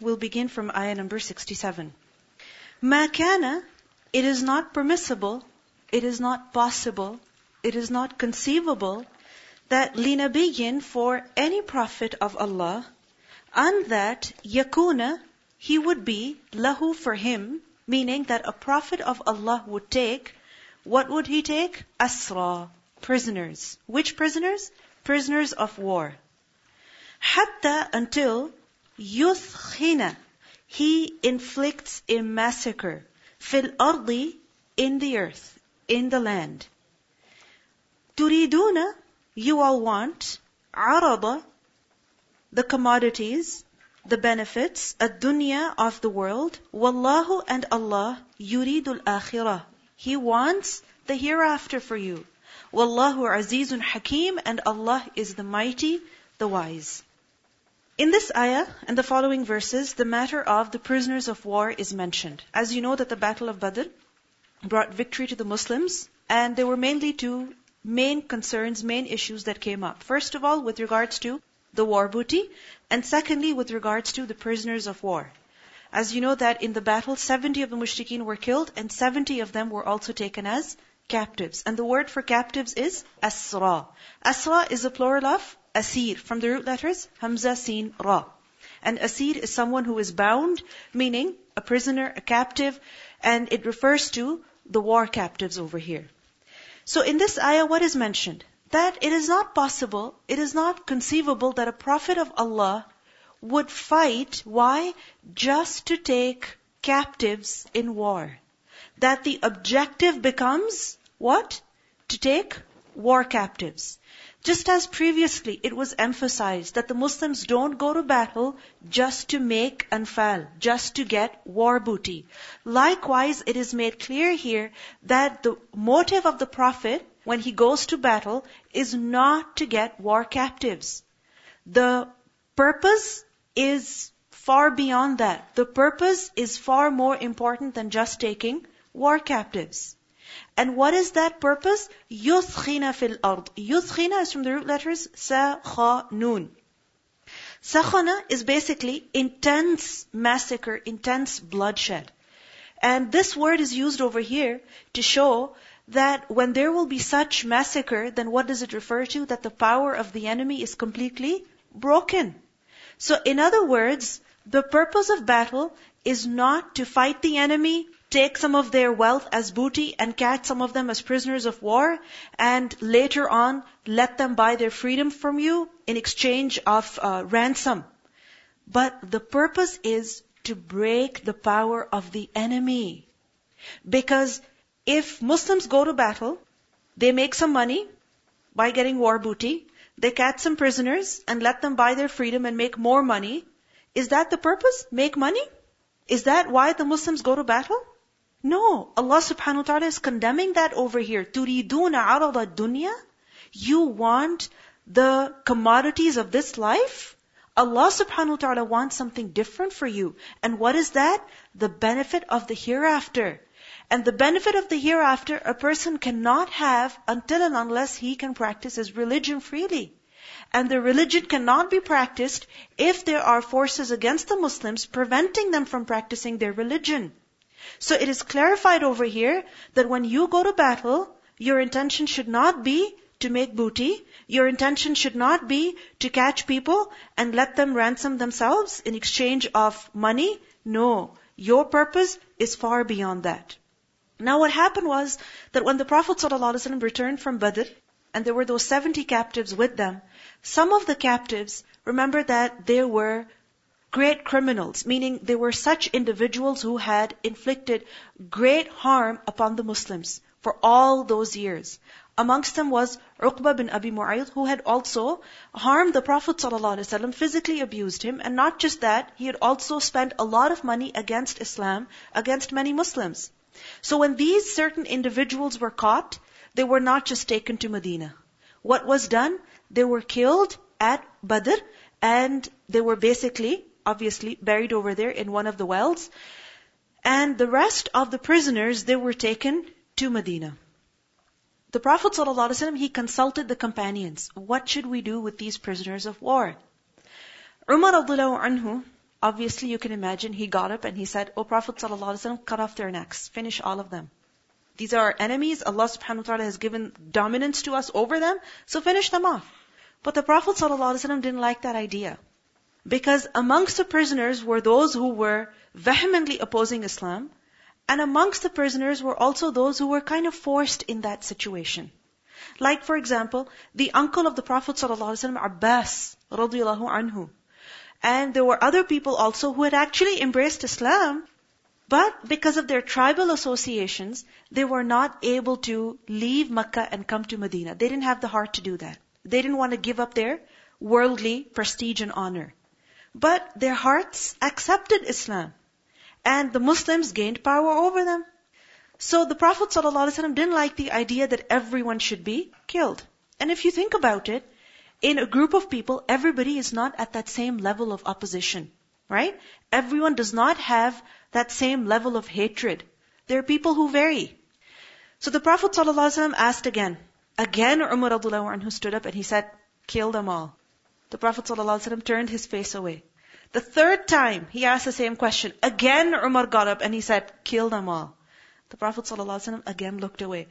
we'll begin from ayah number 67. Ma kana, it is not permissible, it is not possible, it is not conceivable that linabiyin for any prophet of Allah, and that yakuna, he would be lahu for him, meaning that a prophet of Allah would take, what would he take? Asra, prisoners. Which prisoners? Prisoners of war. Hatta until yuthkhina, he inflicts a massacre. Fil ardi, in the earth, in the land. Turiduna, you all want, arada, the commodities, the benefits, dunya of the world. Wallahu and Allah, yuridul akhirah. He wants the hereafter for you. Wallahu azizun hakim, and Allah is the mighty, the wise. In this ayah and the following verses, the matter of the prisoners of war is mentioned. As you know that the Battle of Badr brought victory to the Muslims, and there were mainly two main concerns, main issues that came up. First of all, with regards to the war booty, and secondly, with regards to the prisoners of war. As you know that in the battle, 70 of the mushrikeen were killed, and 70 of them were also taken as captives. And the word for captives is asra. Asra is a plural of asir from the root letters hamza, sin, ra. And asir is someone who is bound, meaning a prisoner, a captive, and it refers to the war captives over here. So in this ayah, what is mentioned? That it is not possible, it is not conceivable that a prophet of Allah would fight. Why? Just to take captives in war. That the objective becomes what? To take war captives. Just as previously it was emphasized that the Muslims don't go to battle just to make anfal, just to get war booty. Likewise, it is made clear here that the motive of the Prophet when he goes to battle is not to get war captives. The purpose is far beyond that. The purpose is far more important than just taking war captives. And what is that purpose? Yuthkhina fil ard. Yuthkhina is from the root letters nun. Sakhana is basically intense massacre, intense bloodshed. And this word is used over here to show that when there will be such massacre, then what does it refer to? That the power of the enemy is completely broken. So in other words, the purpose of battle is not to fight the enemy, take some of their wealth as booty and catch some of them as prisoners of war and later on let them buy their freedom from you in exchange of uh, ransom. But the purpose is to break the power of the enemy. Because if Muslims go to battle, they make some money by getting war booty, they catch some prisoners and let them buy their freedom and make more money. Is that the purpose? Make money? Is that why the Muslims go to battle? No, Allah subhanahu wa ta'ala is condemning that over here. Turiduna arada dunya? You want the commodities of this life? Allah subhanahu wa ta'ala wants something different for you. And what is that? The benefit of the hereafter. And the benefit of the hereafter a person cannot have until and unless he can practice his religion freely. And the religion cannot be practiced if there are forces against the Muslims preventing them from practicing their religion. So it is clarified over here that when you go to battle, your intention should not be to make booty. Your intention should not be to catch people and let them ransom themselves in exchange of money. No. Your purpose is far beyond that. Now what happened was that when the Prophet ﷺ returned from Badr, and there were those 70 captives with them, some of the captives, remember that they were great criminals, meaning they were such individuals who had inflicted great harm upon the Muslims for all those years. Amongst them was Uqba bin Abi Mu'ayth, who had also harmed the Prophet ﷺ, physically abused him, and not just that, he had also spent a lot of money against Islam, against many Muslims. So when these certain individuals were caught, they were not just taken to Medina. What was done? They were killed at Badr, and they were basically obviously buried over there in one of the wells. And the rest of the prisoners, they were taken to Medina. The Prophet ﷺ, he consulted the companions. What should we do with these prisoners of war? Umar anhu, Obviously, you can imagine he got up and he said, O Prophet ﷺ, cut off their necks. Finish all of them. These are our enemies. Allah subhanahu wa ta'ala has given dominance to us over them. So finish them off. But the Prophet ﷺ didn't like that idea. Because amongst the prisoners were those who were vehemently opposing Islam. And amongst the prisoners were also those who were kind of forced in that situation. Like, for example, the uncle of the Prophet ﷺ, Abbas, radiallahu anhu. And there were other people also who had actually embraced Islam, but because of their tribal associations, they were not able to leave Mecca and come to Medina. They didn't have the heart to do that. They didn't want to give up their worldly prestige and honor. But their hearts accepted Islam. And the Muslims gained power over them. So the Prophet ﷺ didn't like the idea that everyone should be killed. And if you think about it, in a group of people, everybody is not at that same level of opposition. Right? Everyone does not have that same level of hatred. There are people who vary. So the Prophet ﷺ asked again. Again Umar anhu stood up and he said, kill them all. The Prophet ﷺ turned his face away. The third time he asked the same question. Again Umar got up and he said, kill them all. The Prophet ﷺ again looked away.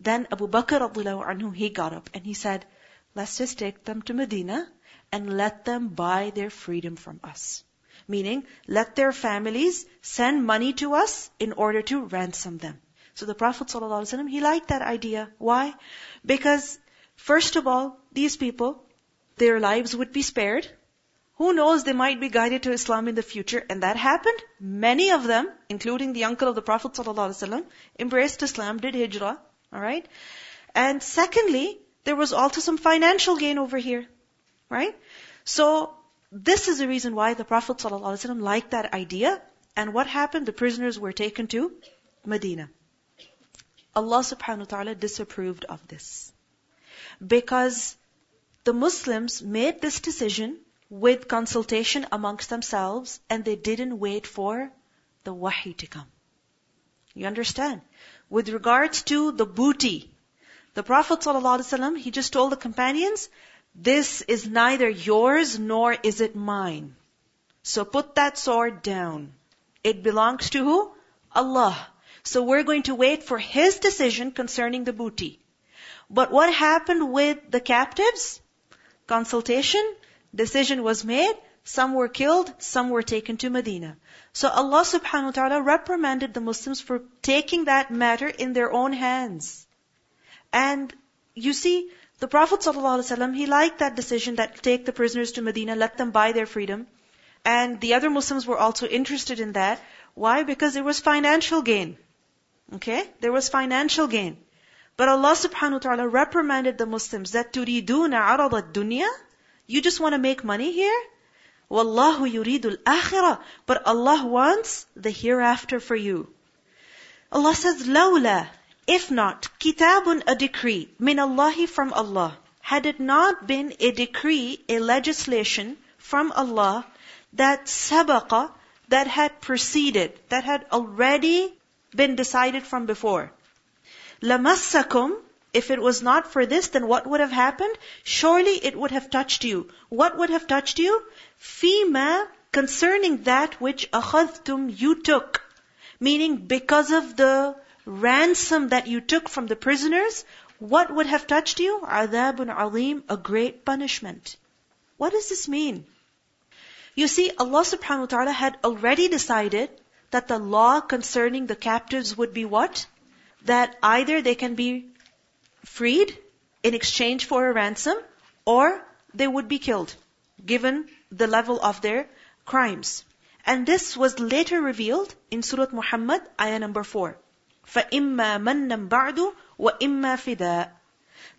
Then Abu Bakr anhu, he got up and he said, let's just take them to Medina and let them buy their freedom from us. Meaning, let their families send money to us in order to ransom them. So the Prophet ﷺ, he liked that idea. Why? Because, first of all, these people, their lives would be spared. Who knows, they might be guided to Islam in the future. And that happened. Many of them, including the uncle of the Prophet ﷺ, embraced Islam, did hijrah. Alright? And secondly, there was also some financial gain over here. Right? So, this is the reason why the Prophet ﷺ liked that idea. And what happened? The prisoners were taken to Medina. Allah subhanahu wa ta'ala disapproved of this. Because the Muslims made this decision with consultation amongst themselves and they didn't wait for the wahi to come. You understand? With regards to the booty, the Prophet ﷺ, he just told the companions, this is neither yours nor is it mine. So put that sword down. It belongs to who? Allah. So we're going to wait for His decision concerning the booty. But what happened with the captives? Consultation, decision was made, some were killed, some were taken to Medina. So Allah subhanahu wa ta'ala reprimanded the Muslims for taking that matter in their own hands. And you see, the Prophet ﷺ, he liked that decision that take the prisoners to Medina, let them buy their freedom. And the other Muslims were also interested in that. Why? Because there was financial gain. Okay? There was financial gain. But Allah subhanahu wa ta'ala reprimanded the Muslims that turiduna arad dunya. You just want to make money here? Wallahu yuridul akhirah. But Allah wants the hereafter for you. Allah says, lawla. If not, kitabun a decree. Min Allahi from Allah. Had it not been a decree, a legislation from Allah that sabaqa, that had preceded, that had already been decided from before. Lamassakum, if it was not for this, then what would have happened? Surely it would have touched you. What would have touched you? Fima, concerning that which akhadtum you took. Meaning because of the ransom that you took from the prisoners, what would have touched you? Adabun alim, a great punishment. What does this mean? You see, Allah subhanahu wa ta'ala had already decided that the law concerning the captives would be what? That either they can be freed in exchange for a ransom, or they would be killed, given the level of their crimes. And this was later revealed in Surah Muhammad, ayah number 4. فَإِمَّا مَنًّا بَعْدُ وَإِمَّا فِدَاء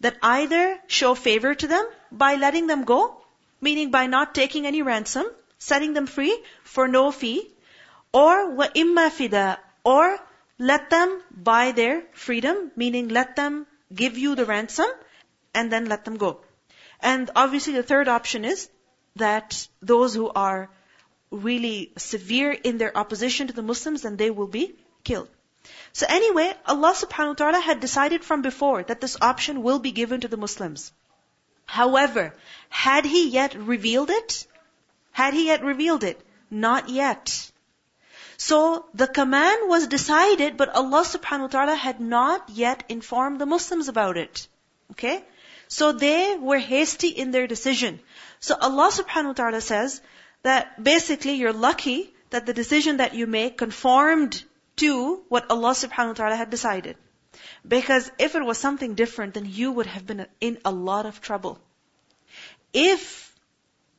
That either show favor to them by letting them go, meaning by not taking any ransom, setting them free for no fee, or وَإِمَّا فِدَاء Or let them buy their freedom, meaning let them give you the ransom, and then let them go. And obviously the third option is that those who are really severe in their opposition to the Muslims, then they will be killed. So anyway, Allah subhanahu wa ta'ala had decided from before that this option will be given to the Muslims. However, had He yet revealed it? Had He yet revealed it? Not yet. So the command was decided, but Allah subhanahu wa ta'ala had not yet informed the Muslims about it. Okay? So they were hasty in their decision. So Allah subhanahu wa ta'ala says that basically you're lucky that the decision that you make conformed to what Allah subhanahu wa ta'ala had decided. Because if it was something different, then you would have been in a lot of trouble. If,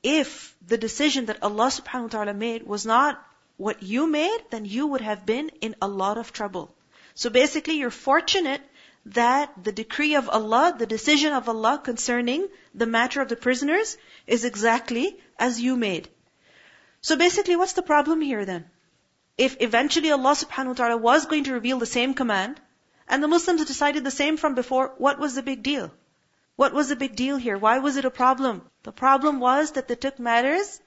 if the decision that Allah subhanahu wa ta'ala made was not what you made, then you would have been in a lot of trouble. So basically you're fortunate that the decree of Allah, the decision of Allah concerning the matter of the prisoners is exactly as you made. So basically what's the problem here then? If eventually Allah subhanahu wa ta'ala was going to reveal the same command, and the Muslims decided the same from before, what was the big deal? What was the big deal here? Why was it a problem? The problem was that they took matters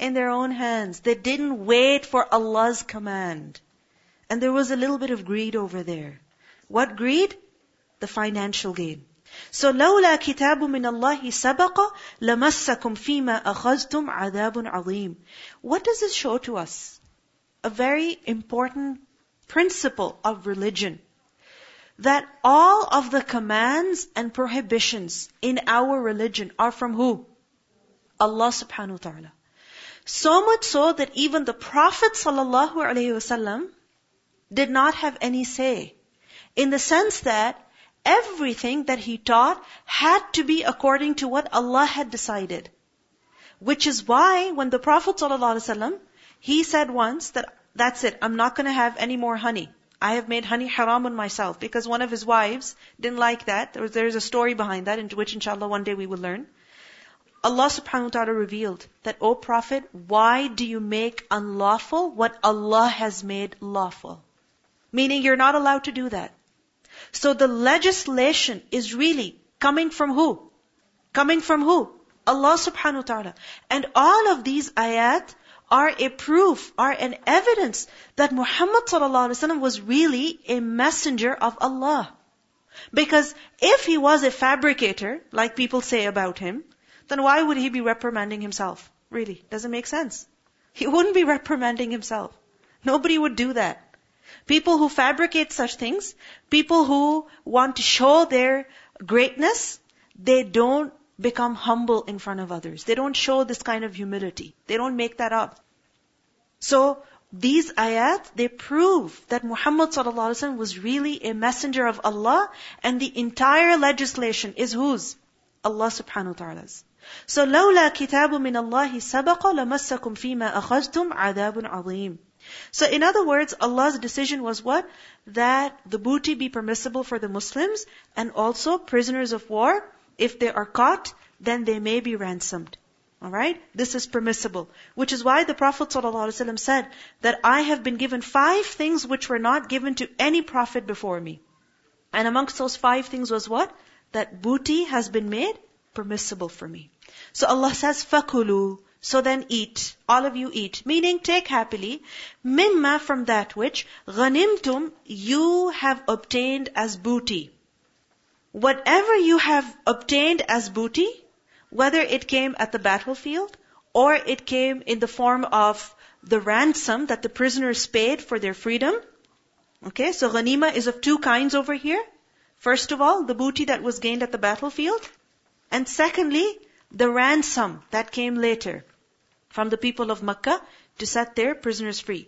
in their own hands. They didn't wait for Allah's command. And there was a little bit of greed over there. What greed? The financial gain. So لولا كتاب من الله سبق لمسكم فيما أخذتم عذاب عظيم. What does this show to us? A very important principle of religion that all of the commands and prohibitions in our religion are from who? Allah subhanahu wa ta'ala. So much so that even the Prophet wasallam did not have any say. In the sense that everything that he taught had to be according to what Allah had decided. Which is why when the Prophet wasallam, he said once that, that's it, I'm not gonna have any more honey. I have made honey haram on myself because one of his wives didn't like that. There is a story behind that, into which inshallah one day we will learn. Allah subhanahu wa ta'ala revealed that, O Prophet, why do you make unlawful what Allah has made lawful? Meaning you're not allowed to do that. So the legislation is really coming from who? Coming from who? Allah subhanahu wa ta'ala. And all of these ayat are a proof, are an evidence that Muhammad ﷺ was really a messenger of Allah. Because if he was a fabricator, like people say about him, then why would he be reprimanding himself? Really, doesn't make sense. He wouldn't be reprimanding himself. Nobody would do that. People who fabricate such things, people who want to show their greatness, they don't become humble in front of others. They don't show this kind of humility. They don't make that up. So, these ayat, they prove that Muhammad was really a messenger of Allah and the entire legislation is whose? Allah subhanahu wa ta'ala's. So, لولا كتاب من الله سبق لمسكم فيما أخذتم عذاب عظيم. So in other words, Allah's decision was what? That the booty be permissible for the Muslims and also prisoners of war, if they are caught, then they may be ransomed. Alright? This is permissible. Which is why the Prophet ﷺ said that I have been given five things which were not given to any prophet before me. And amongst those five things was what? That booty has been made permissible for me. So Allah says, فَكُلُوا So then eat. All of you eat. Meaning take happily. Mimma from that which ghanimtum you have obtained as booty. Whatever you have obtained as booty, whether it came at the battlefield or it came in the form of the ransom that the prisoners paid for their freedom. Okay, so ghanima is of two kinds over here. First of all, the booty that was gained at the battlefield. And secondly, the ransom that came later from the people of Makkah to set their prisoners free.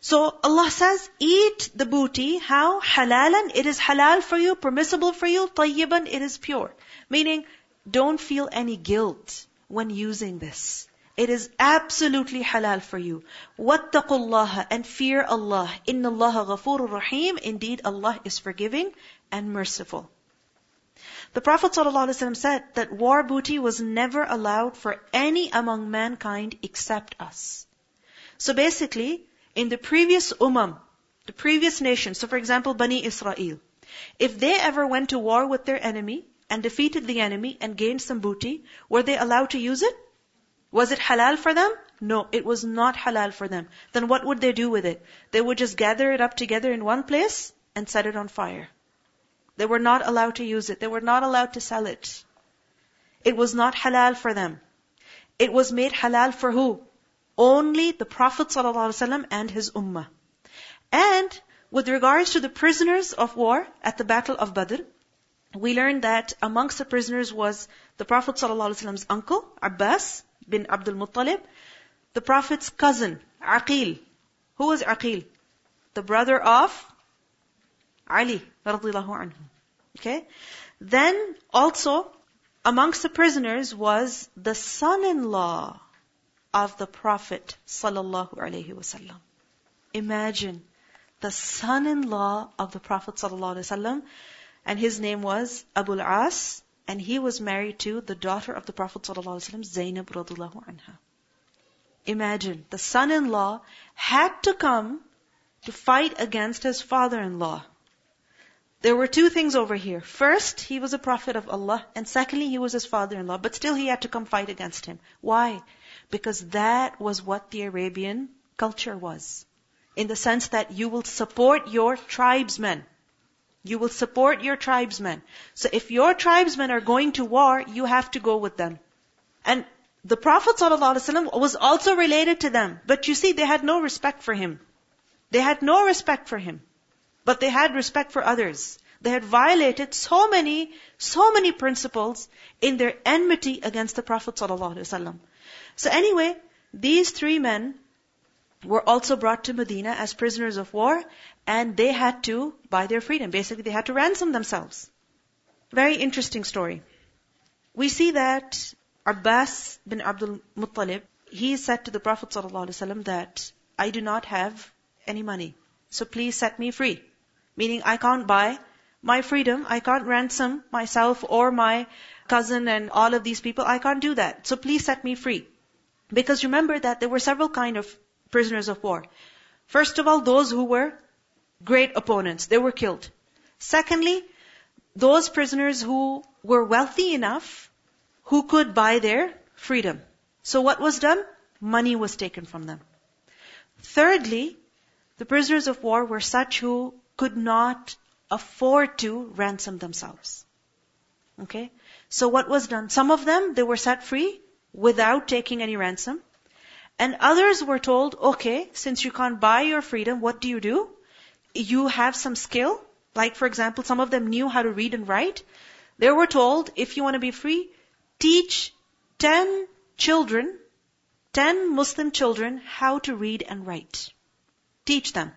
So Allah says, eat the booty. How? Halalan. It is halal for you, permissible for you. Tayyiban. It is pure. Meaning, don't feel any guilt when using this. It is absolutely halal for you. Wattaqullaha and fear Allah. Inna Allah ghafurur rahim. Indeed, Allah is forgiving and merciful. The Prophet ﷺ said that war booty was never allowed for any among mankind except us. So basically, in the previous ummah, the previous nations, so for example, Bani Israel, if they ever went to war with their enemy, and defeated the enemy and gained some booty, were they allowed to use it? Was it halal for them? No, it was not halal for them. Then what would they do with it? They would just gather it up together in one place and set it on fire. They were not allowed to use it. They were not allowed to sell it. It was not halal for them. It was made halal for who? Only the Prophet ﷺ and his ummah. And with regards to the prisoners of war at the Battle of Badr, we learned that amongst the prisoners was the Prophet ﷺ's uncle, Abbas bin Abdul Muttalib, the Prophet's cousin, Aqil. Who was Aqil? The brother of Ali, anhu. Okay? Then also, amongst the prisoners was the son-in-law of the Prophet sallallahu alaihi wasallam. Imagine the son-in-law of the Prophet sallallahu alaihi wasallam, and his name was Abu al-As, and he was married to the daughter of the Prophet sallallahu alaihi wasallam, Zainab radhiallahu anha. Imagine the son-in-law had to come to fight against his father-in-law. There were two things over here. First, he was a prophet of Allah, and secondly, he was his father-in-law, but still he had to come fight against him. Why? Because that was what the Arabian culture was. In the sense that you will support your tribesmen. You will support your tribesmen. So if your tribesmen are going to war, you have to go with them. And the Prophet ﷺ was also related to them. But you see, they had no respect for him. They had no respect for him. But they had respect for others. They had violated so many, so many principles in their enmity against the Prophet ﷺ. So anyway, these three men were also brought to Medina as prisoners of war, and they had to buy their freedom. Basically, they had to ransom themselves. Very interesting story. We see that Abbas bin Abdul Muttalib, he said to the Prophet ﷺ that, I do not have any money, so please set me free. Meaning I can't buy my freedom, I can't ransom myself or my cousin and all of these people, I can't do that. So please set me free. Because remember that there were several kind of prisoners of war. First of all, those who were great opponents, they were killed. Secondly, those prisoners who were wealthy enough, who could buy their freedom. So what was done? Money was taken from them. Thirdly, the prisoners of war were such who could not afford to ransom themselves. Okay? So what was done? Some of them, they were set free without taking any ransom. And others were told, okay, since you can't buy your freedom, what do you do? You have some skill. Like, for example, some of them knew how to read and write. They were told, if you want to be free, teach 10 children, 10 Muslim children, how to read and write. Teach them.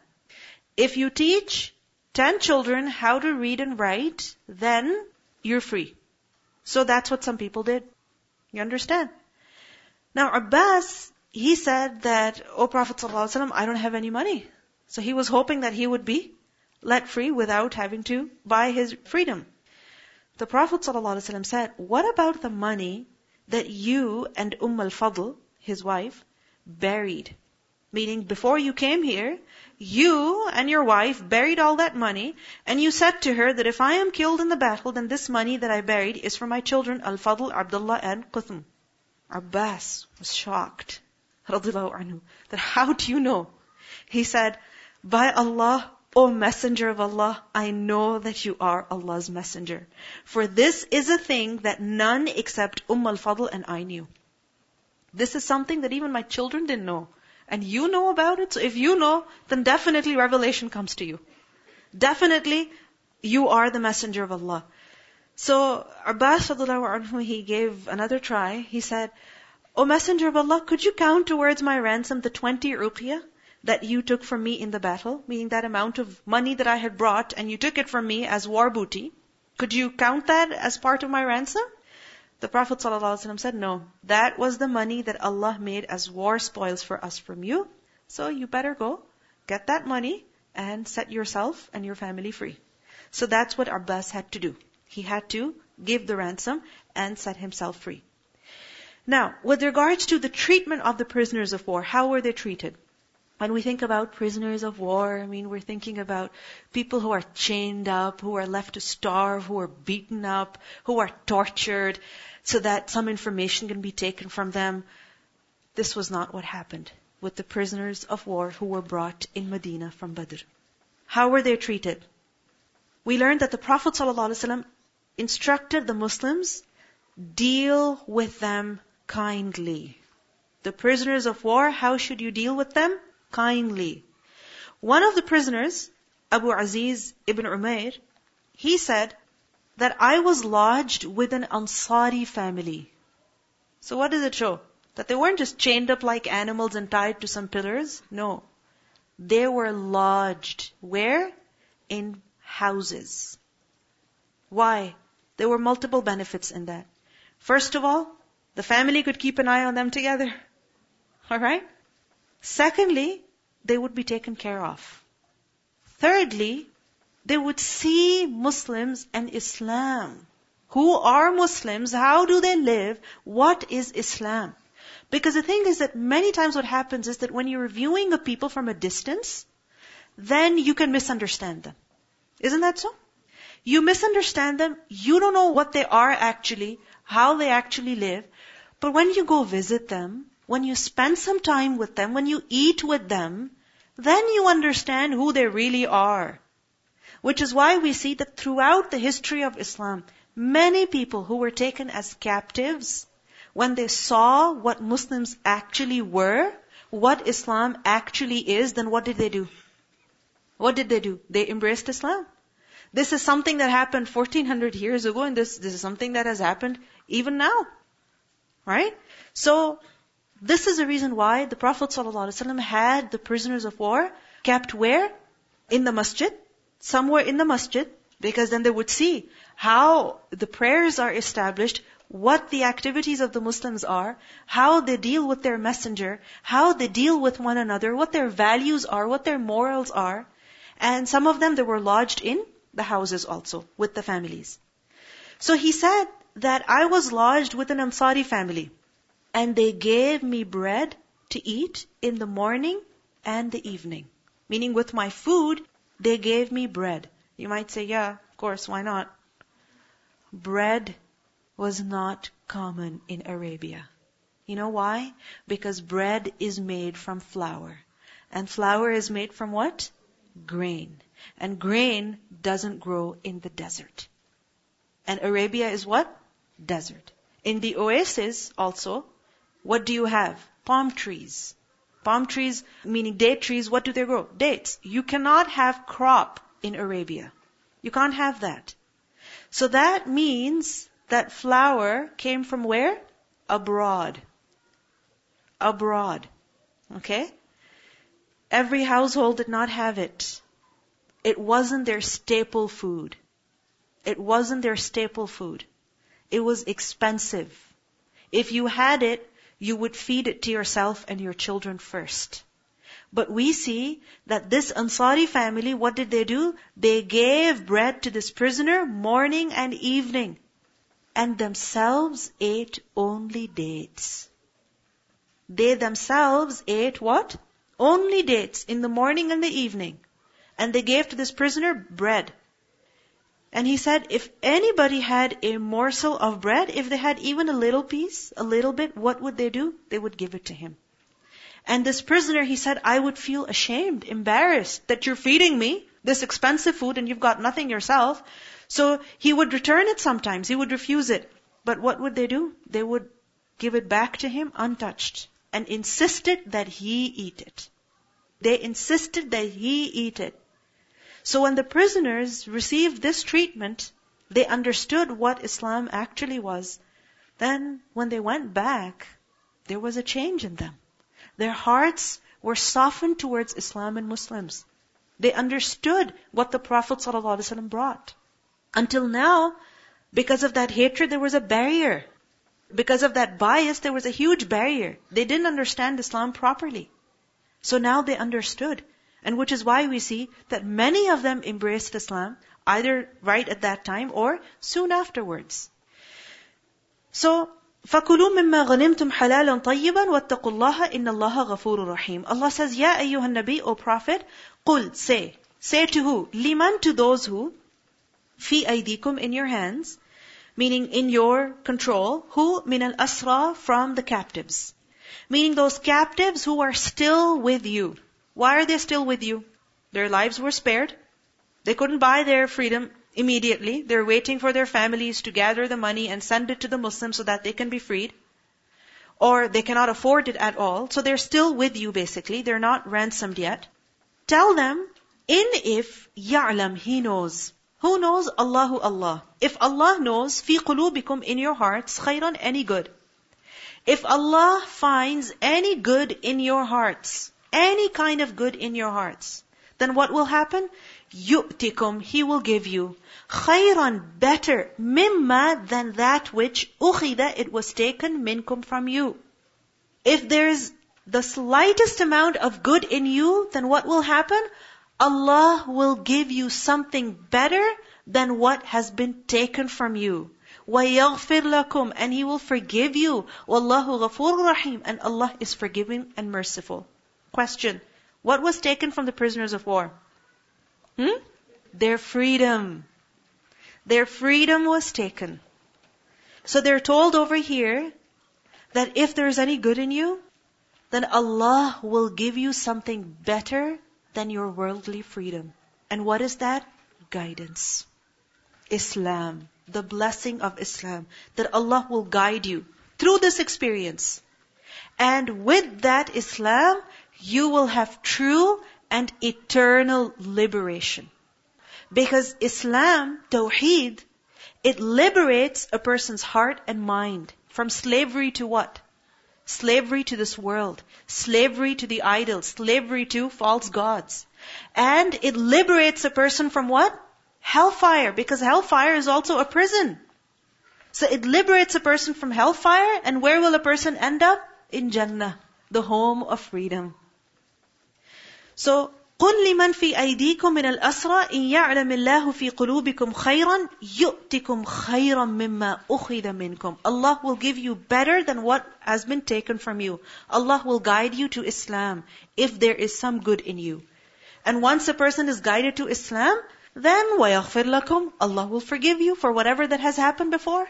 If you teach 10 children how to read and write, then you're free. So that's what some people did. You understand? Now Abbas, he said that, O Prophet ﷺ, I don't have any money. So he was hoping that he would be let free without having to buy his freedom. The Prophet said, what about the money that you and Umm al-Fadl, his wife, buried? Meaning before you came here, you and your wife buried all that money, and you said to her that if I am killed in the battle, then this money that I buried is for my children, Al-Fadl, Abdullah, and Quthum. Abbas was shocked, that how do you know? He said, by Allah, O Messenger of Allah, I know that you are Allah's Messenger. For this is a thing that none except Umm al-Fadl and I knew. This is something that even my children didn't know. And you know about it. So if you know, then definitely revelation comes to you. Definitely, you are the messenger of Allah. So Abbas anhu, he gave another try. He said, O messenger of Allah, could you count towards my ransom the 20 ruqyah that you took from me in the battle? Meaning that amount of money that I had brought and you took it from me as war booty. Could you count that as part of my ransom? The Prophet ﷺ said, no, that was the money that Allah made as war spoils for us from you. So you better go, get that money, and set yourself and your family free. So that's what Abbas had to do. He had to give the ransom and set himself free. Now, with regards to the treatment of the prisoners of war, how were they treated? When we think about prisoners of war, I mean, we're thinking about people who are chained up, who are left to starve, who are beaten up, who are tortured so that some information can be taken from them. This was not what happened with the prisoners of war who were brought in Medina from Badr. How were they treated? We learned that the Prophet ﷺ instructed the Muslims, deal with them kindly. The prisoners of war, how should you deal with them? Kindly. One of the prisoners, Abu Aziz ibn Umair, he said that I was lodged with an Ansari family. So what does it show? That they weren't just chained up like animals and tied to some pillars. No. They were lodged. Where? In houses. Why? There were multiple benefits in that. First of all, the family could keep an eye on them together. Alright? Secondly, they would be taken care of. Thirdly, they would see Muslims and Islam. Who are Muslims? How do they live? What is Islam? Because the thing is that many times what happens is that when you're viewing a people from a distance, then you can misunderstand them. Isn't that so? You misunderstand them, you don't know what they are actually, how they actually live, but when you go visit them, when you spend some time with them, when you eat with them, then you understand who they really are. Which is why we see that throughout the history of Islam, many people who were taken as captives, when they saw what Muslims actually were, what Islam actually is, then what did they do? What did they do? They embraced Islam. This is something that happened 1400 years ago and this, this is something that has happened even now. Right? So, this is the reason why the Prophet ﷺ had the prisoners of war kept where? In the masjid. Somewhere in the masjid. Because then they would see how the prayers are established, what the activities of the Muslims are, how they deal with their messenger, how they deal with one another, what their values are, what their morals are. And some of them, they were lodged in the houses also, with the families. So he said that I was lodged with an Ansari family. And they gave me bread to eat in the morning and the evening. Meaning with my food, they gave me bread. You might say, yeah, of course, why not? Bread was not common in Arabia. You know why? Because bread is made from flour. And flour is made from what? Grain. And grain doesn't grow in the desert. And Arabia is what? Desert. In the oasis also, what do you have? Palm trees. Palm trees, meaning date trees, what do they grow? Dates. You cannot have crop in Arabia. You can't have that. So that means that flour came from where? Abroad. Abroad. Okay? Every household did not have it. It wasn't their staple food. It wasn't their staple food. It was expensive. If you had it, you would feed it to yourself and your children first. But we see that this Ansari family, what did they do? They gave bread to this prisoner morning and evening. And themselves ate only dates. They themselves ate what? Only dates in the morning and the evening. And they gave to this prisoner bread. And he said, if anybody had a morsel of bread, if they had even a little piece, a little bit, what would they do? They would give it to him. And this prisoner, he said, I would feel ashamed, embarrassed that you're feeding me this expensive food and you've got nothing yourself. So he would return it sometimes. He would refuse it. But what would they do? They would give it back to him untouched and insisted that he eat it. They insisted that he eat it. So when the prisoners received this treatment, they understood what Islam actually was. Then when they went back, there was a change in them. Their hearts were softened towards Islam and Muslims. They understood what the Prophet ﷺ brought. Until now, because of that hatred, there was a barrier. Because of that bias, there was a huge barrier. They didn't understand Islam properly. So now they understood. And which is why we see that many of them embraced Islam, either right at that time or soon afterwards. So, فَكُلُوا مِمَّا غَنِمْتُمْ حَلَالًا طَيِّبًا وَاتَّقُوا اللَّهَ إِنَّ اللَّهَ غَفُورٌ رَحِيمٌ Allah says, Ya ayyuhan nabi, O Prophet, قُل, say. Say to who? Liman to those who? Fi aydikum in your hands. Meaning in your control. Who? Min al-asra from the captives. Meaning those captives who are still with you. Why are they still with you? Their lives were spared. They couldn't buy their freedom immediately. They're waiting for their families to gather the money and send it to the Muslims so that they can be freed. or they cannot afford it at all, so they're still with you basically, they're not ransomed yet. Tell them, in if ya'lam, he knows. Who knows? Allahu Allah. If Allah knows, fi qulubikum in your hearts, khayran, any good. If Allah finds any good in your hearts, any kind of good in your hearts, then what will happen? Yu'tikum, He will give you. Khayran, better, mimma than that which ukhida, it was taken minkum from you. If there's the slightest amount of good in you, then what will happen? Allah will give you something better than what has been taken from you. وَيَغْفِرْ لَكُمْ And He will forgive you. وَاللَّهُ غَفُورٌ رَحِيمٌ And Allah is forgiving and merciful. Question. What was taken from the prisoners of war? Hmm? Their freedom. Their freedom was taken. So they're told over here that if there is any good in you, then Allah will give you something better than your worldly freedom. And what is that? Guidance. Islam. The blessing of Islam. That Allah will guide you through this experience. And with that Islam, you will have true and eternal liberation. Because Islam, Tawheed, it liberates a person's heart and mind from slavery to what? Slavery to this world. Slavery to the idols. Slavery to false gods. And it liberates a person from what? Hellfire. Because hellfire is also a prison. So it liberates a person from hellfire, and where will a person end up? In Jannah, the home of freedom. So, قل لمن في أيديكم من الأسرى إن يعلم الله في قلوبكم خيرا يؤتكم خيرا مما أخذ منكم. Allah will give you better than what has been taken from you. Allah will guide you to Islam if there is some good in you. And once a person is guided to Islam, then وَيَغْفِرْ لَكُمْ Allah will forgive you for whatever that has happened before.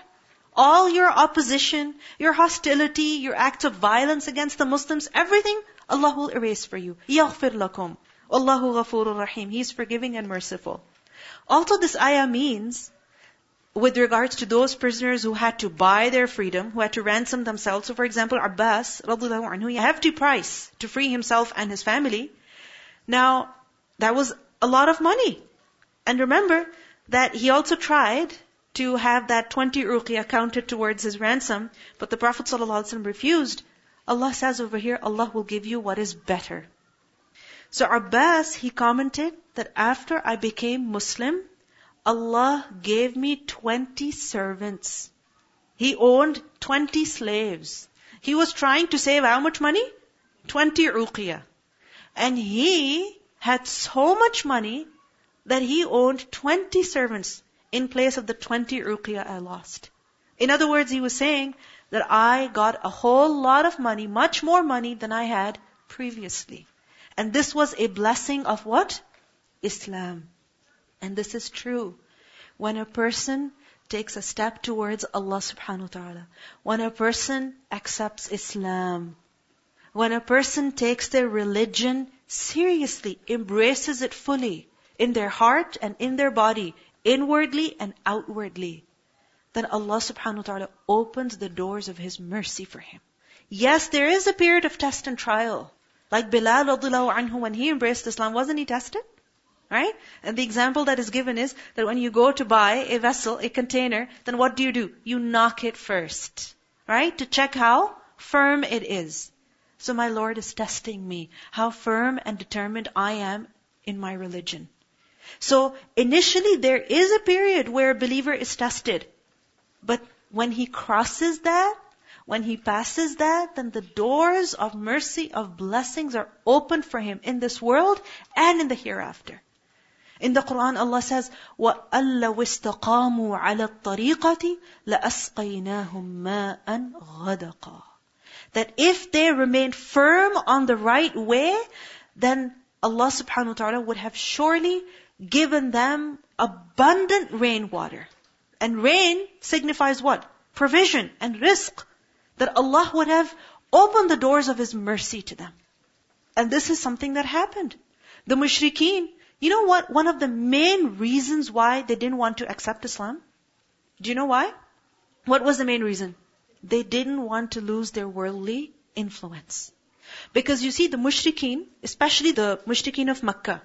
All your opposition, your hostility, your acts of violence against the Muslims, everything, Allah will erase for you. يَغْفِرْ لَكُمْ Allahu Ghafurur Rahim. He's forgiving and merciful. Also this ayah means, with regards to those prisoners who had to buy their freedom, who had to ransom themselves. So for example, Abbas, radiallahu anhu, he had a hefty price to free himself and his family. Now, that was a lot of money. And remember that he also tried to have that 20 ruqya counted towards his ransom, but the Prophet ﷺ refused. Allah says over here, Allah will give you what is better. So Abbas, he commented that after I became Muslim, Allah gave me 20 servants. He owned 20 slaves. He was trying to save how much money? 20 ruqya. And he had so much money that he owned 20 servants in place of the 20 ruqya I lost. In other words, he was saying that I got a whole lot of money, much more money than I had previously. And this was a blessing of what? Islam. And this is true. When a person takes a step towards Allah subhanahu wa ta'ala, when a person accepts Islam, when a person takes their religion seriously, embraces it fully, in their heart and in their body, inwardly and outwardly, then Allah subhanahu wa ta'ala opens the doors of His mercy for him. Yes, there is a period of test and trial. Like Bilal anhu, when he embraced Islam, wasn't he tested? Right? And the example that is given is that when you go to buy a vessel, a container, then what do you do? You knock it first. Right? To check how firm it is. So my Lord is testing me, how firm and determined I am in my religion. So initially there is a period where a believer is tested. But when he crosses that, when he passes that, then the doors of mercy, of blessings are opened for him in this world and in the hereafter. In the Quran, Allah says, وَأَلَّوْ اسْتَقَامُوا عَلَى الطَّرِيقَةِ لَأَسْقَيْنَاهُمْ مَاءً غَدَقًا That if they remain firm on the right way, then Allah subhanahu wa ta'ala would have surely given them abundant rainwater. And rain signifies what? Provision and rizq. that Allah would have opened the doors of His mercy to them. And this is something that happened. The mushrikeen, you know what? One of the main reasons why they didn't want to accept Islam? Do you know why? What was the main reason? They didn't want to lose their worldly influence. Because you see, the mushrikeen, especially the mushrikeen of Makkah,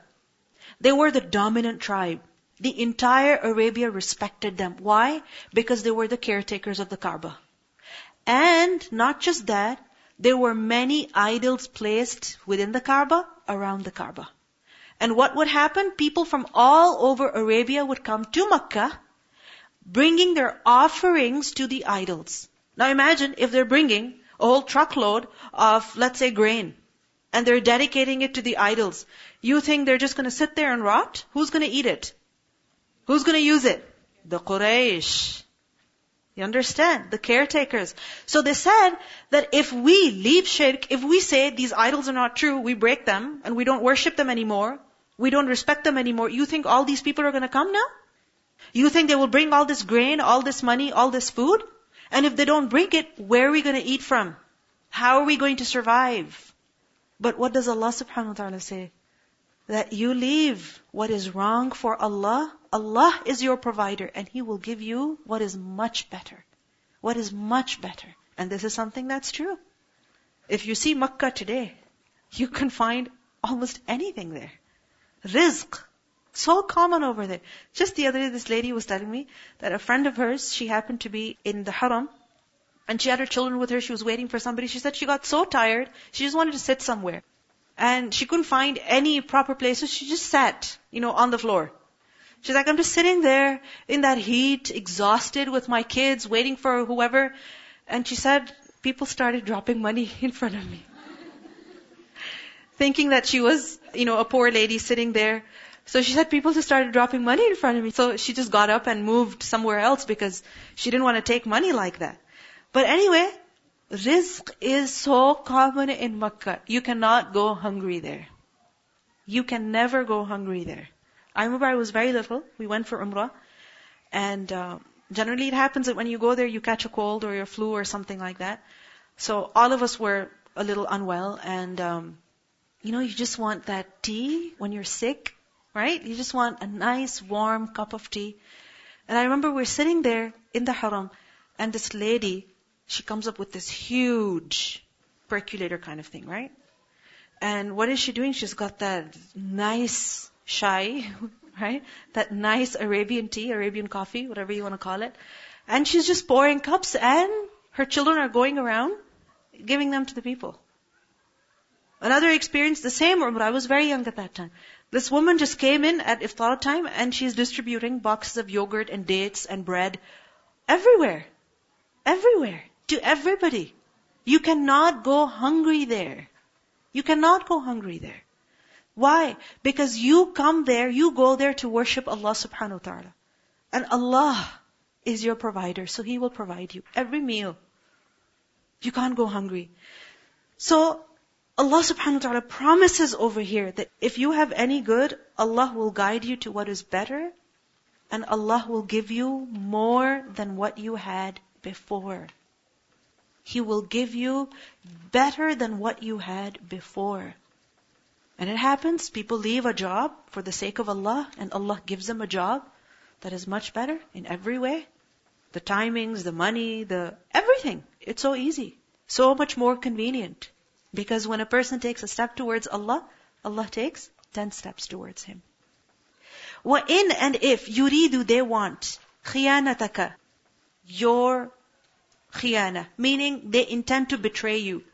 they were the dominant tribe. The entire Arabia respected them. Why? Because they were the caretakers of the Kaaba. And not just that, there were many idols placed within the Kaaba, around the Kaaba. And what would happen? People from all over Arabia would come to Makkah, bringing their offerings to the idols. Now imagine if they're bringing a whole truckload of, let's say, grain, and they're dedicating it to the idols. You think they're just gonna sit there and rot? Who's gonna eat it? Who's gonna use it? The Quraysh. You understand? The caretakers. So they said that if we leave shirk, if we say these idols are not true, we break them, and we don't worship them anymore, we don't respect them anymore, you think all these people are gonna come now? You think they will bring all this grain, all this money, all this food? And if they don't bring it, where are we gonna eat from? How are we going to survive? But what does Allah subhanahu wa ta'ala say? That you leave what is wrong for Allah. Allah is your provider and He will give you what is much better. What is much better. And this is something that's true. If you see Makkah today, you can find almost anything there. Rizq. So common over there. Just the other day, this lady was telling me that a friend of hers, she happened to be in the haram, and she had her children with her, she was waiting for somebody. She said she got so tired, she just wanted to sit somewhere. And she couldn't find any proper place, so she just sat, you know, on the floor. She's like, I'm just sitting there in that heat, exhausted with my kids, waiting for whoever. And she said, people started dropping money in front of me. Thinking that she was, you know, a poor lady sitting there. So she said people just started dropping money in front of me. So she just got up and moved somewhere else because she didn't want to take money like that. But anyway, rizq is so common in Makkah. You cannot go hungry there. You can never go hungry there. I remember I was very little. We went for Umrah. And uh, generally it happens that when you go there, you catch a cold or a flu or something like that. So all of us were a little unwell. And, um, you know, you just want that tea when you're sick, right? You just want a nice warm cup of tea. And I remember we're sitting there in the haram, and this lady, she comes up with this huge percolator kind of thing, right? And what is she doing? She's got that nice chai, right? That nice Arabian tea, Arabian coffee, whatever you want to call it. And she's just pouring cups and her children are going around giving them to the people. Another experience, the same but I was very young at that time. This woman just came in at iftar time and she's distributing boxes of yogurt and dates and bread everywhere. Everywhere. To everybody. You cannot go hungry there. You cannot go hungry there. Why? Because you come there, you go there to worship Allah subhanahu wa ta'ala. And Allah is your provider, so He will provide you every meal. You can't go hungry. So, Allah subhanahu wa ta'ala promises over here that if you have any good, Allah will guide you to what is better, and Allah will give you more than what you had before. He will give you better than what you had before. And it happens, people leave a job for the sake of Allah, and Allah gives them a job that is much better in every way. The timings, the money, the everything. It's so easy. So much more convenient. Because when a person takes a step towards Allah, Allah takes ten steps towards him. in and if yuridu they want khiyanataka, your khiyana, meaning they intend to betray you.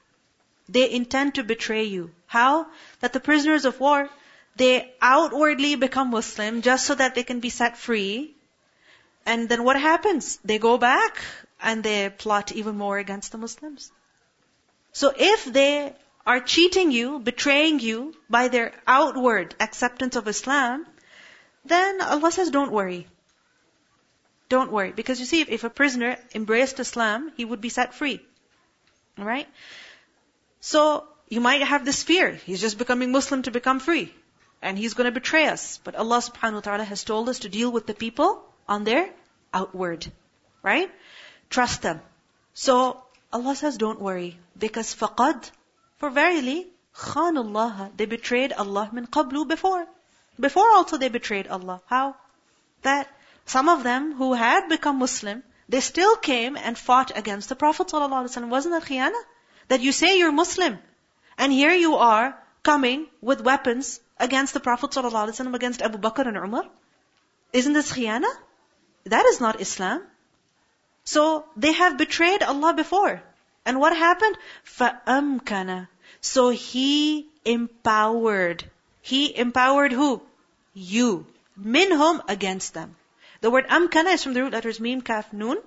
They intend to betray you. How? That the prisoners of war, they outwardly become Muslim just so that they can be set free. And then what happens? They go back and they plot even more against the Muslims. So if they are cheating you, betraying you by their outward acceptance of Islam, then Allah says, don't worry. Don't worry. Because you see, if, if a prisoner embraced Islam, he would be set free. Alright? So, you might have this fear. He's just becoming Muslim to become free. And he's going to betray us. But Allah subhanahu wa ta'ala has told us to deal with the people on their outward. Right? Trust them. So, Allah says, don't worry. Because faqad, for verily, khanullah, they betrayed Allah min qablu before. Before also they betrayed Allah. How? That some of them who had become Muslim, they still came and fought against the Prophet ﷺ. Wasn't that khiyana? That you say you're Muslim, and here you are coming with weapons against the Prophet ﷺ, against Abu Bakr and Umar. Isn't this khiyana? That is not Islam. So they have betrayed Allah before. And what happened? فَأَمْكَنَ So He empowered. He empowered who? You. Minhum against them. The word amkana is from the root letters mim, kaf, nun.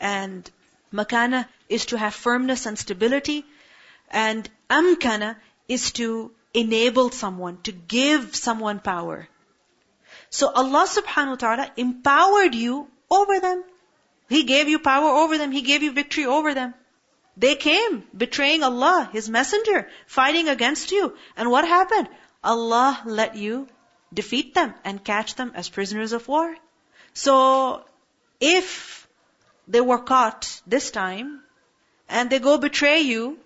And makana is to have firmness and stability. And amkana is to enable someone, to give someone power. So Allah subhanahu wa ta'ala empowered you over them. He gave you power over them. He gave you victory over them. They came betraying Allah, His messenger, fighting against you. And what happened? Allah let you defeat them and catch them as prisoners of war. So, if they were caught this time, and they go betray you,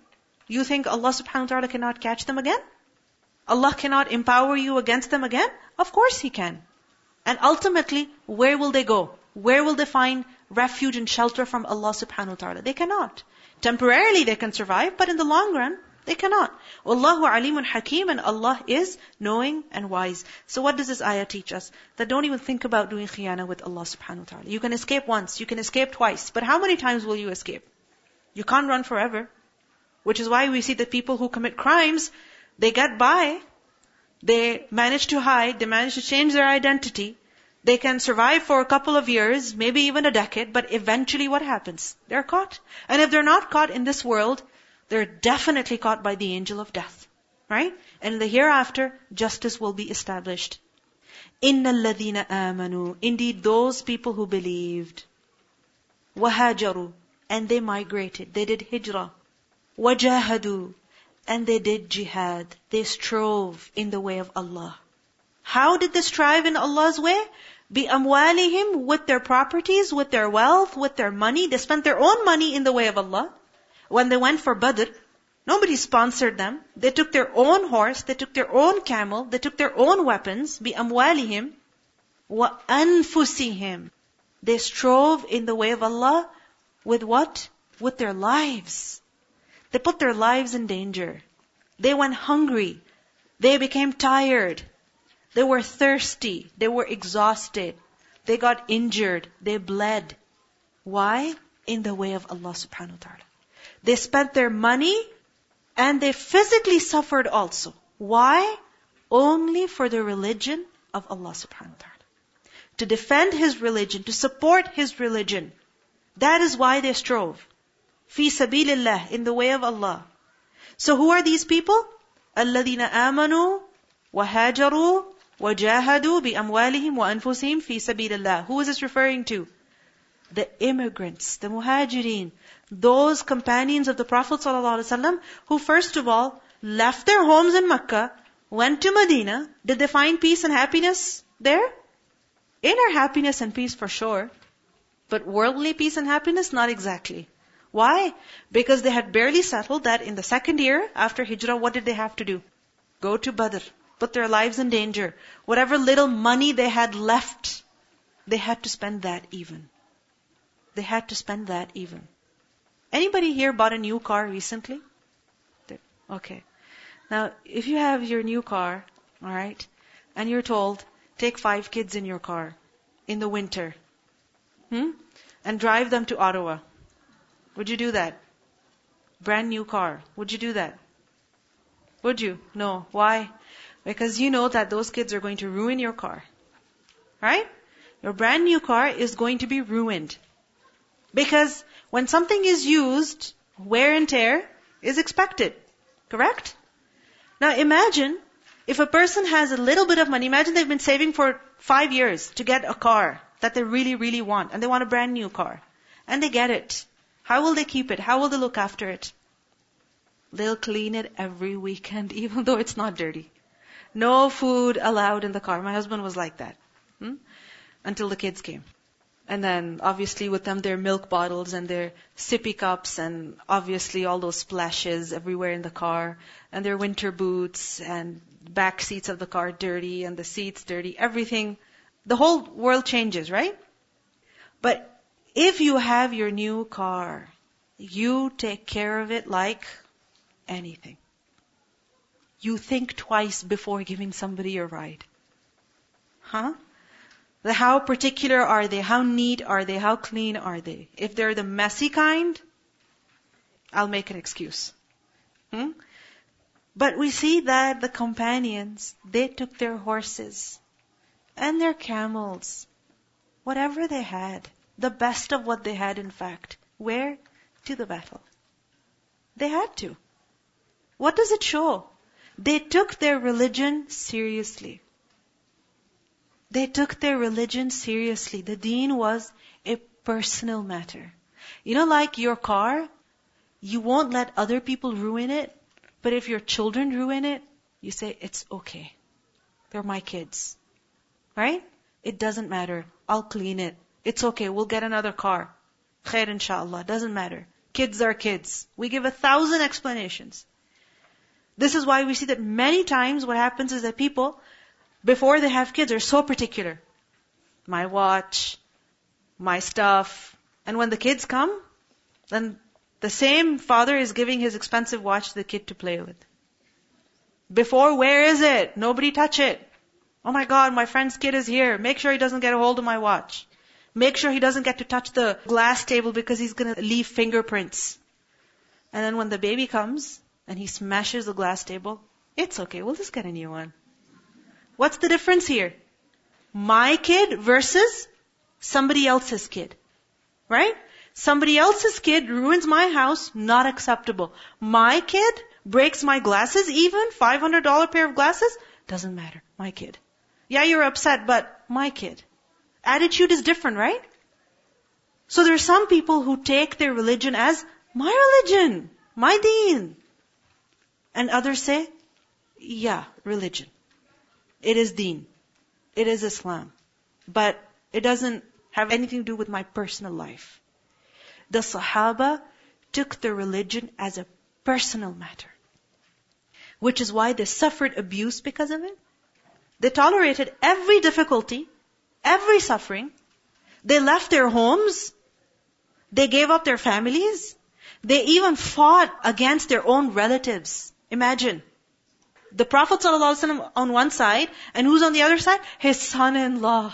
you think Allah subhanahu wa ta'ala cannot catch them again? Allah cannot empower you against them again? Of course He can. And ultimately, where will they go? Where will they find refuge and shelter from Allah subhanahu wa ta'ala? They cannot. Temporarily they can survive, but in the long run, they cannot. Wallahu alimun hakim and Allah is knowing and wise. So what does this ayah teach us? That don't even think about doing khiyana with Allah subhanahu wa ta'ala. You can escape once, you can escape twice, but how many times will you escape? You can't run forever. Which is why we see that people who commit crimes, they get by, they manage to hide, they manage to change their identity, they can survive for a couple of years, maybe even a decade, but eventually what happens? They're caught. And if they're not caught in this world, they're definitely caught by the angel of death. Right? And in the hereafter, justice will be established. إِنَّ الَّذِينَ آمَنُوا Indeed, those people who believed. وَهَاجَرُوا And they migrated. They did hijrah. وَجَاهَدُوا And they did jihad. They strove in the way of Allah. How did they strive in Allah's way? amwalihim with their properties, with their wealth, with their money. They spent their own money in the way of Allah. When they went for Badr, nobody sponsored them. They took their own horse, they took their own camel, they took their own weapons, Bi amwalihim wa anfusihim. They strove in the way of Allah with what? With their lives. They put their lives in danger. They went hungry. They became tired. They were thirsty. They were exhausted. They got injured. They bled. Why? In the way of Allah subhanahu wa ta'ala. They spent their money and they physically suffered also. Why? Only for the religion of Allah subhanahu wa ta'ala. To defend His religion, to support His religion. That is why they strove. Fi sabilillah, in the way of Allah. So who are these people? الَّذِينَ آمَنُوا وَهَاجَرُوا وَجَاهَدُوا بِأَمْوَالِهِمْ وَأَنفُسِهِمْ فِي سَبِيلِ اللَّهِ Who is this referring to? The immigrants, the muhajirin, those companions of the Prophet ﷺ who first of all left their homes in Mecca, went to Medina. Did they find peace and happiness there? Inner happiness and peace for sure. But worldly peace and happiness, not exactly. Why? Because they had barely settled that in the second year after Hijrah, what did they have to do? Go to Badr put their lives in danger. Whatever little money they had left, they had to spend that even. They had to spend that even. Anybody here bought a new car recently? Okay. Now, if you have your new car, alright, and you're told, take five kids in your car in the winter, hmm? And drive them to Ottawa. Would you do that? Brand new car. Would you do that? Would you? No. Why? Because you know that those kids are going to ruin your car. Right? Your brand new car is going to be ruined. Because when something is used, wear and tear is expected. Correct? Now imagine if a person has a little bit of money, imagine they've been saving for five years to get a car that they really, really want, and they want a brand new car. And they get it. How will they keep it? How will they look after it? They'll clean it every weekend, even though it's not dirty. No food allowed in the car. My husband was like that. Hmm? Until the kids came. And then obviously with them their milk bottles and their sippy cups and obviously all those splashes everywhere in the car and their winter boots and back seats of the car dirty and the seats dirty, everything. The whole world changes, right? But If you have your new car, you take care of it like anything. You think twice before giving somebody a ride. Huh? How particular are they? How neat are they? How clean are they? If they're the messy kind, I'll make an excuse. Hmm? But we see that the companions, they took their horses and their camels, whatever they had, the best of what they had in fact. Where? To the battle. They had to. What does it show? They took their religion seriously. They took their religion seriously. The deen was a personal matter. You know, like your car, you won't let other people ruin it, but if your children ruin it, you say, it's okay. They're my kids. Right? It doesn't matter. I'll clean it. It's okay. We'll get another car. Khair inshallah. Doesn't matter. Kids are kids. We give a thousand explanations. This is why we see that many times what happens is that people, before they have kids, are so particular. My watch, my stuff. And when the kids come, then the same father is giving his expensive watch to the kid to play with. Before, where is it? Nobody touch it. Oh my god, my friend's kid is here. Make sure he doesn't get a hold of my watch. Make sure he doesn't get to touch the glass table because he's gonna leave fingerprints. And then when the baby comes, and he smashes the glass table, it's okay, we'll just get a new one. What's the difference here? My kid versus somebody else's kid. Right? Somebody else's kid ruins my house, not acceptable. My kid breaks my glasses even, $500 pair of glasses, doesn't matter. My kid. Yeah, you're upset, but my kid. Attitude is different, right? So there are some people who take their religion as my religion, my deen. And others say, yeah, religion. It is deen. It is Islam. But it doesn't have anything to do with my personal life. The Sahaba took the religion as a personal matter. Which is why they suffered abuse because of it. They tolerated every difficulty, every suffering. They left their homes. They gave up their families. They even fought against their own relatives. Imagine. The Prophet on one side, and who's on the other side? His son-in-law.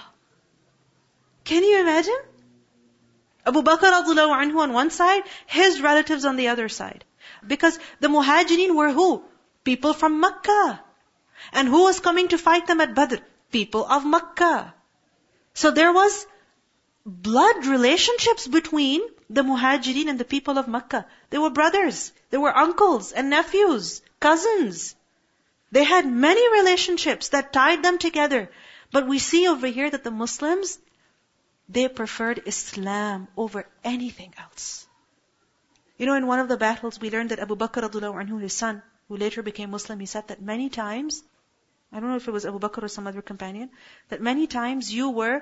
Can you imagine? Abu Bakr anhu on one side, his relatives on the other side. Because the muhajirin were who? People from Makkah. And who was coming to fight them at Badr? People of Makkah. So there was blood relationships between the muhajirin and the people of Makkah. They were brothers. They were uncles and nephews, cousins. They had many relationships that tied them together. But we see over here that the Muslims, they preferred Islam over anything else. You know, in one of the battles, we learned that Abu Bakr anhu, his son, who later became Muslim, he said that many times, I don't know if it was Abu Bakr or some other companion, that many times you were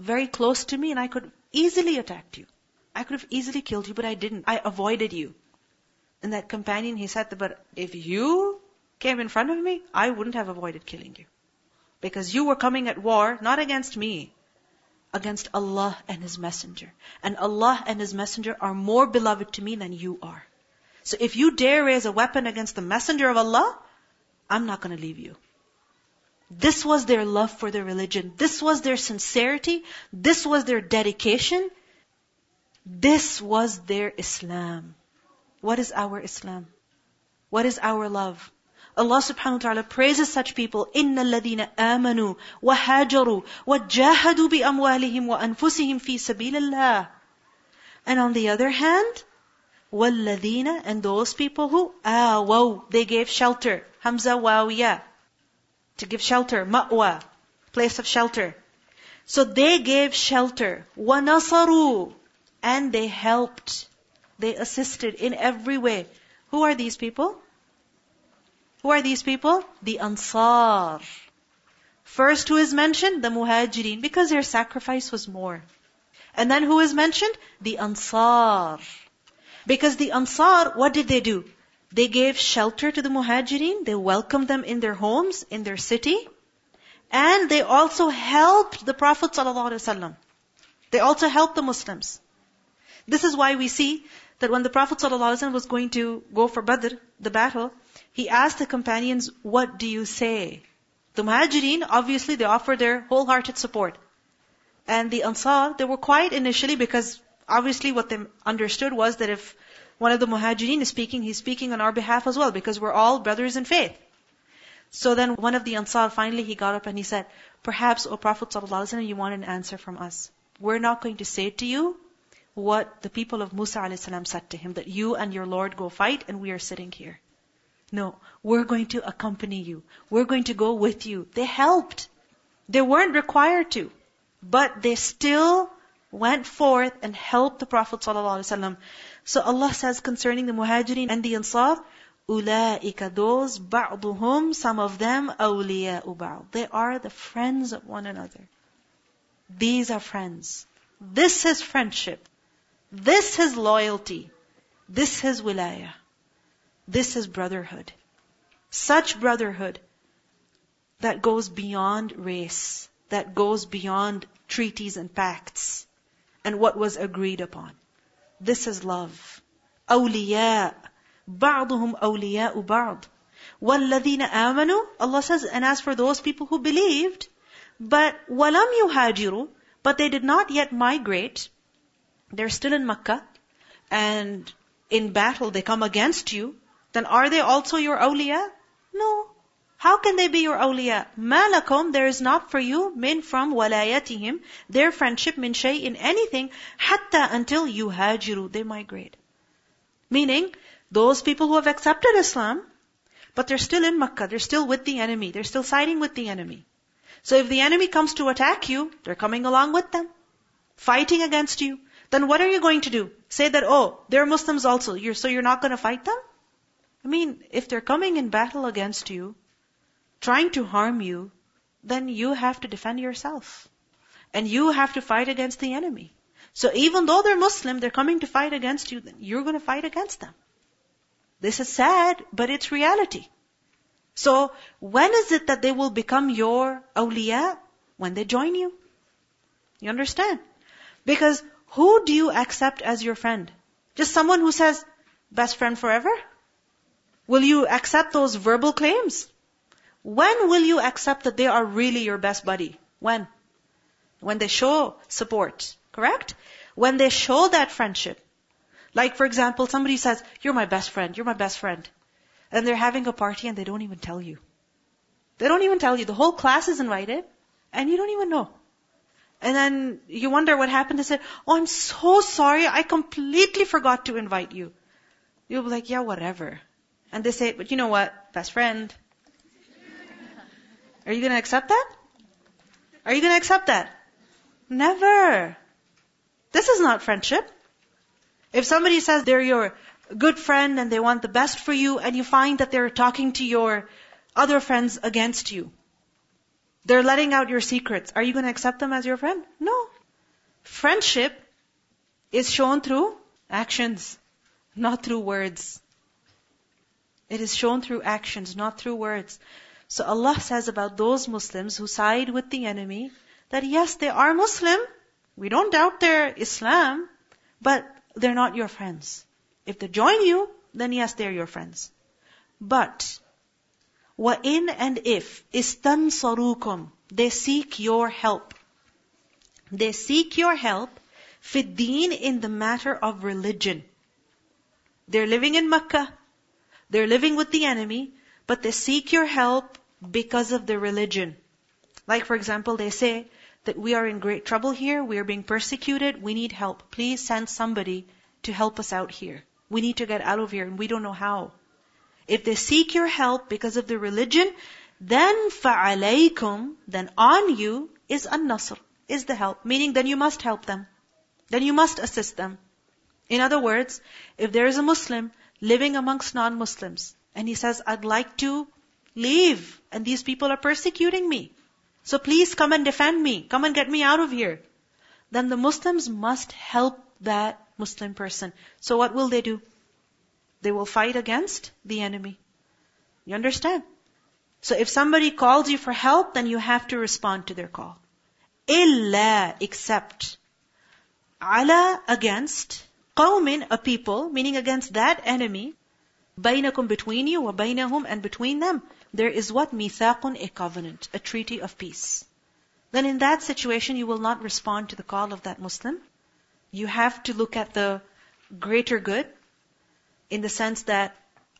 very close to me and I could easily attack you. I could have easily killed you, but I didn't. I avoided you. And that companion, he said, but if you came in front of me, I wouldn't have avoided killing you. Because you were coming at war, not against me, against Allah and His Messenger. And Allah and His Messenger are more beloved to me than you are. So if you dare raise a weapon against the Messenger of Allah, I'm not going to leave you. This was their love for their religion. This was their sincerity. This was their dedication. This was their Islam. What is our Islam? What is our love? Allah subhanahu wa ta'ala praises such people. إِنَّ الَّذِينَ آمَنُوا وَهَاجَرُوا وَجَاهَدُوا بِأَمْوَالِهِمْ وَأَنفُسِهِمْ فِي سَبِيلِ اللَّهِ And on the other hand, وَالَّذِينَ And those people who آوَوا They gave shelter. Hamza wawiya. To give shelter. Ma'wa. Place of shelter. So they gave shelter. وَنَصَرُوا And they helped. They assisted in every way. Who are these people? Who are these people? The Ansar. First who is mentioned? The Muhajirin, because their sacrifice was more. And then who is mentioned? The Ansar. Because the Ansar, what did they do? They gave shelter to the Muhajirin, they welcomed them in their homes, in their city, and they also helped the Prophet ﷺ. They also helped the Muslims. This is why we see that when the Prophet ﷺ was going to go for Badr, the battle, he asked the companions, what do you say? The Muhajirin, obviously they offered their wholehearted support. And the Ansar, they were quiet initially because obviously what they understood was that if one of the Muhajirin is speaking, he's speaking on our behalf as well because we're all brothers in faith. So then one of the Ansar, finally he got up and he said, perhaps, O Prophet ﷺ, you want an answer from us. We're not going to say to you what the people of Musa a.s. said to him, that you and your Lord go fight and we are sitting here. No, we're going to accompany you. We're going to go with you. They helped. They weren't required to. But they still went forth and helped the Prophet ﷺ. So Allah says concerning the Muhajirin and the Ansar, أُولَٰئِكَ those, بَعْضُهُمْ some of them, أَوْلِيَاءُ بَعْض They are the friends of one another. These are friends. This is friendship. This is loyalty. This is wilayah. This is brotherhood. Such brotherhood that goes beyond race, that goes beyond treaties and pacts, and what was agreed upon. This is love. أولياء بعضهم أولياء بعض وَالَّذِينَ آمَنُوا Allah says, and as for those people who believed, but وَلَمْ يُهَاجِرُوا But they did not yet migrate. They're still in Makkah. And in battle they come against you. Then are they also your awliya? No. How can they be your awliya? مَا There is not for you, min from walayatihim, their friendship, min shay, in anything, hatta until you hajiru, they migrate. Meaning, those people who have accepted Islam, but they're still in Makkah, they're still with the enemy, they're still siding with the enemy. So if the enemy comes to attack you, they're coming along with them, fighting against you. Then what are you going to do? Say that, oh, they're Muslims also, you're, so you're not going to fight them? I mean, if they're coming in battle against you, trying to harm you, then you have to defend yourself. And you have to fight against the enemy. So even though they're Muslim, they're coming to fight against you, then you're to fight against them. This is sad, but it's reality. So, when is it that they will become your awliya? When they join you. You understand? Because who do you accept as your friend? Just someone who says, best friend forever? Will you accept those verbal claims? When will you accept that they are really your best buddy? When? When they show support. Correct? When they show that friendship. Like, for example, somebody says, You're my best friend, you're my best friend. And they're having a party and they don't even tell you. They don't even tell you. The whole class is invited and you don't even know. And then you wonder what happened. They said, Oh, I'm so sorry. I completely forgot to invite you. You'll be like, Yeah, whatever. And they say, But you know what? Best friend. Are you going to accept that? Are you going to accept that? Never. This is not friendship. If somebody says they're your good friend and they want the best for you and you find that they're talking to your other friends against you, they're letting out your secrets, are you going to accept them as your friend? No. Friendship is shown through actions, not through words. It is shown through actions, not through words. So Allah says about those Muslims who side with the enemy, that yes, they are Muslim. We don't doubt their Islam, but they're not your friends. If they join you, then yes, they're your friends. But, wa in and if istansarukum, they seek your help. They seek your help fiddeen in the matter of religion. They're living in Makkah. They're living with the enemy, but they seek your help because of their religion. Like for example, they say, that we are in great trouble here, we are being persecuted, we need help. Please send somebody to help us out here. We need to get out of here and we don't know how. If they seek your help because of the religion, then فَعَلَيْكُمْ Then on you is an-nasr, is the help. Meaning then you must help them. Then you must assist them. In other words, if there is a Muslim living amongst non-Muslims, and he says, I'd like to leave, and these people are persecuting me. So please come and defend me. Come and get me out of here. Then the Muslims must help that Muslim person. So what will they do? They will fight against the enemy. You understand? So if somebody calls you for help, then you have to respond to their call. Illa, except. Ala, against. قوم, a people, meaning against that enemy, بينكم between you, وبينهم and between them, there is what? ميثاق, a covenant, a treaty of peace. Then in that situation, you will not respond to the call of that Muslim. You have to look at the greater good, in the sense that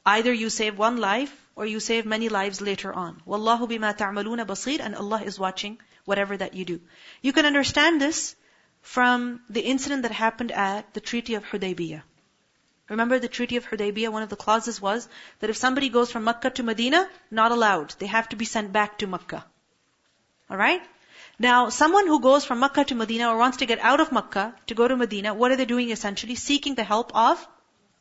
either you save one life, or you save many lives later on. Wallahu bima ta'maluna basir, and Allah is watching whatever that you do. You can understand this from the incident that happened at the Treaty of Hudaybiyah. Remember the Treaty of Hudaybiyah, one of the clauses was that if somebody goes from Makkah to Medina, not allowed. They have to be sent back to Makkah. Alright? Now, someone who goes from Makkah to Medina or wants to get out of Makkah to go to Medina, what are they doing essentially? Seeking the help of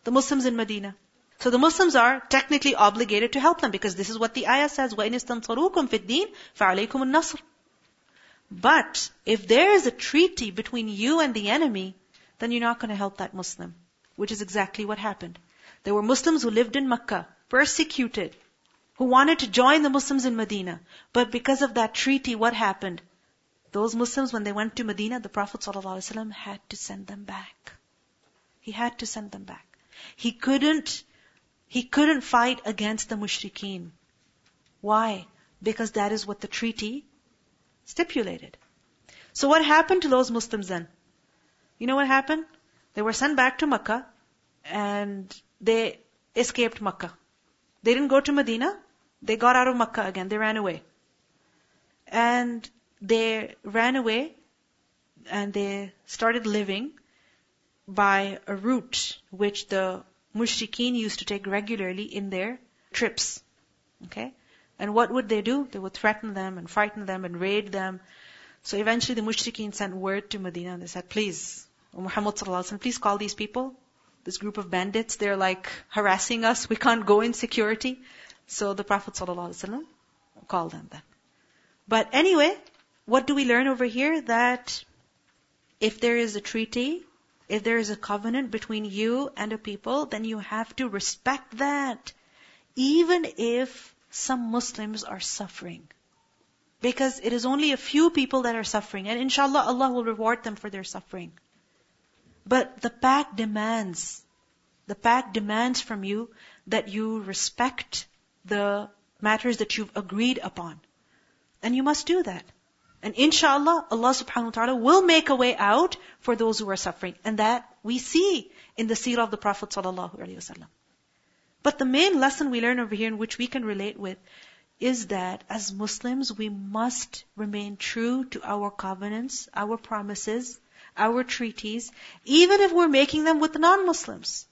the Muslims in Medina. So the Muslims are technically obligated to help them because this is what the ayah says, وَإِنِ اسْتَنصَرُوكُمْ فِي الدِّينِ فَعَلَيْكُمُ النَّصْرُ but if there is a treaty between you and the enemy, then you're not going to help that Muslim. Which is exactly what happened. There were Muslims who lived in Makkah, persecuted, who wanted to join the Muslims in Medina. But because of that treaty, what happened? Those Muslims, when they went to Medina, the Prophet ﷺ had to send them back. He had to send them back. He couldn't, he couldn't fight against the mushrikeen. Why? Because that is what the treaty stipulated. So what happened to those Muslims then? You know what happened? They were sent back to Makkah and they escaped Makkah. They didn't go to Medina. They got out of Makkah again. They ran away. And they ran away and they started living by a route which the mushrikeen used to take regularly in their trips. Okay? And what would they do? They would threaten them and frighten them and raid them. So eventually the mushrikeen sent word to Medina and they said, please, Muhammad sallallahu please call these people, this group of bandits, they're like harassing us, we can't go in security. So the Prophet sallallahu called them then. But anyway, what do we learn over here? That if there is a treaty, if there is a covenant between you and a people, then you have to respect that. Even if some Muslims are suffering. Because it is only a few people that are suffering. And inshallah, Allah will reward them for their suffering. But the pact demands, the pact demands from you that you respect the matters that you've agreed upon. And you must do that. And inshallah, Allah subhanahu wa ta'ala will make a way out for those who are suffering. And that we see in the seerah of the Prophet sallallahu alaihi wasallam. But the main lesson we learn over here, in which we can relate with, is that as Muslims, we must remain true to our covenants, our promises, our treaties, even if we're making them with the non-Muslims.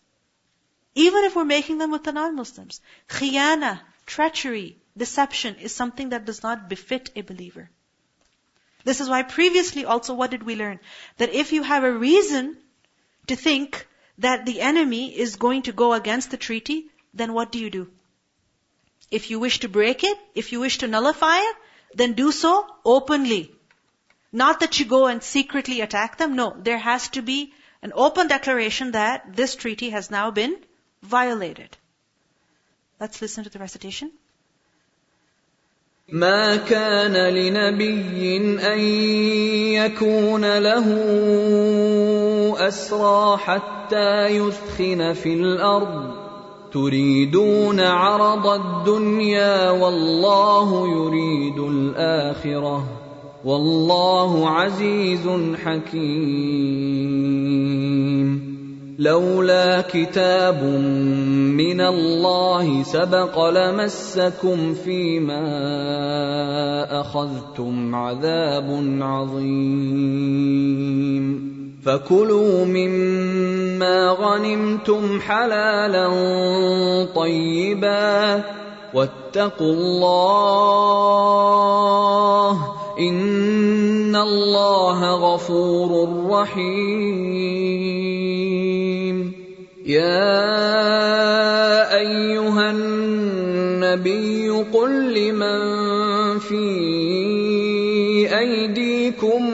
Even if we're making them with the non-Muslims. Khiyana, treachery, deception is something that does not befit a believer. This is why previously also what did we learn? That if you have a reason to think that the enemy is going to go against the treaty, then what do you do? If you wish to break it, if you wish to nullify it, then do so openly. Not that you go and secretly attack them. No, there has to be an open declaration that this treaty has now been violated. Let's listen to the recitation. ما كان لنبي ان يكون له اسرى حتى يثخن في الارض تريدون عرض الدنيا والله يريد الآخرة والله عزيز حكيم. لولا كتاب من الله سبق لمسكم فيما أخذتم عذاب عظيم. فكلوا مما غنمتم حلالا طيبا واتقوا الله ان الله غفور رحيم يا ايها النبي قل لمن في ايديكم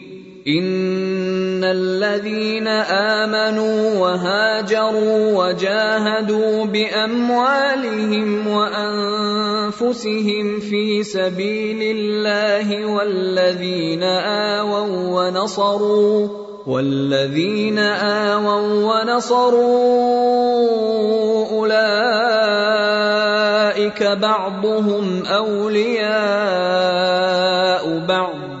ان الذين امنوا وهاجروا وجاهدوا باموالهم وانفسهم في سبيل الله والذين اووا ونصروا والذين اووا ونصروا اولئك بعضهم اولياء بعض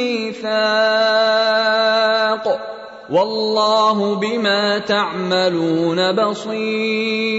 ميثاق والله بما تعملون بصير.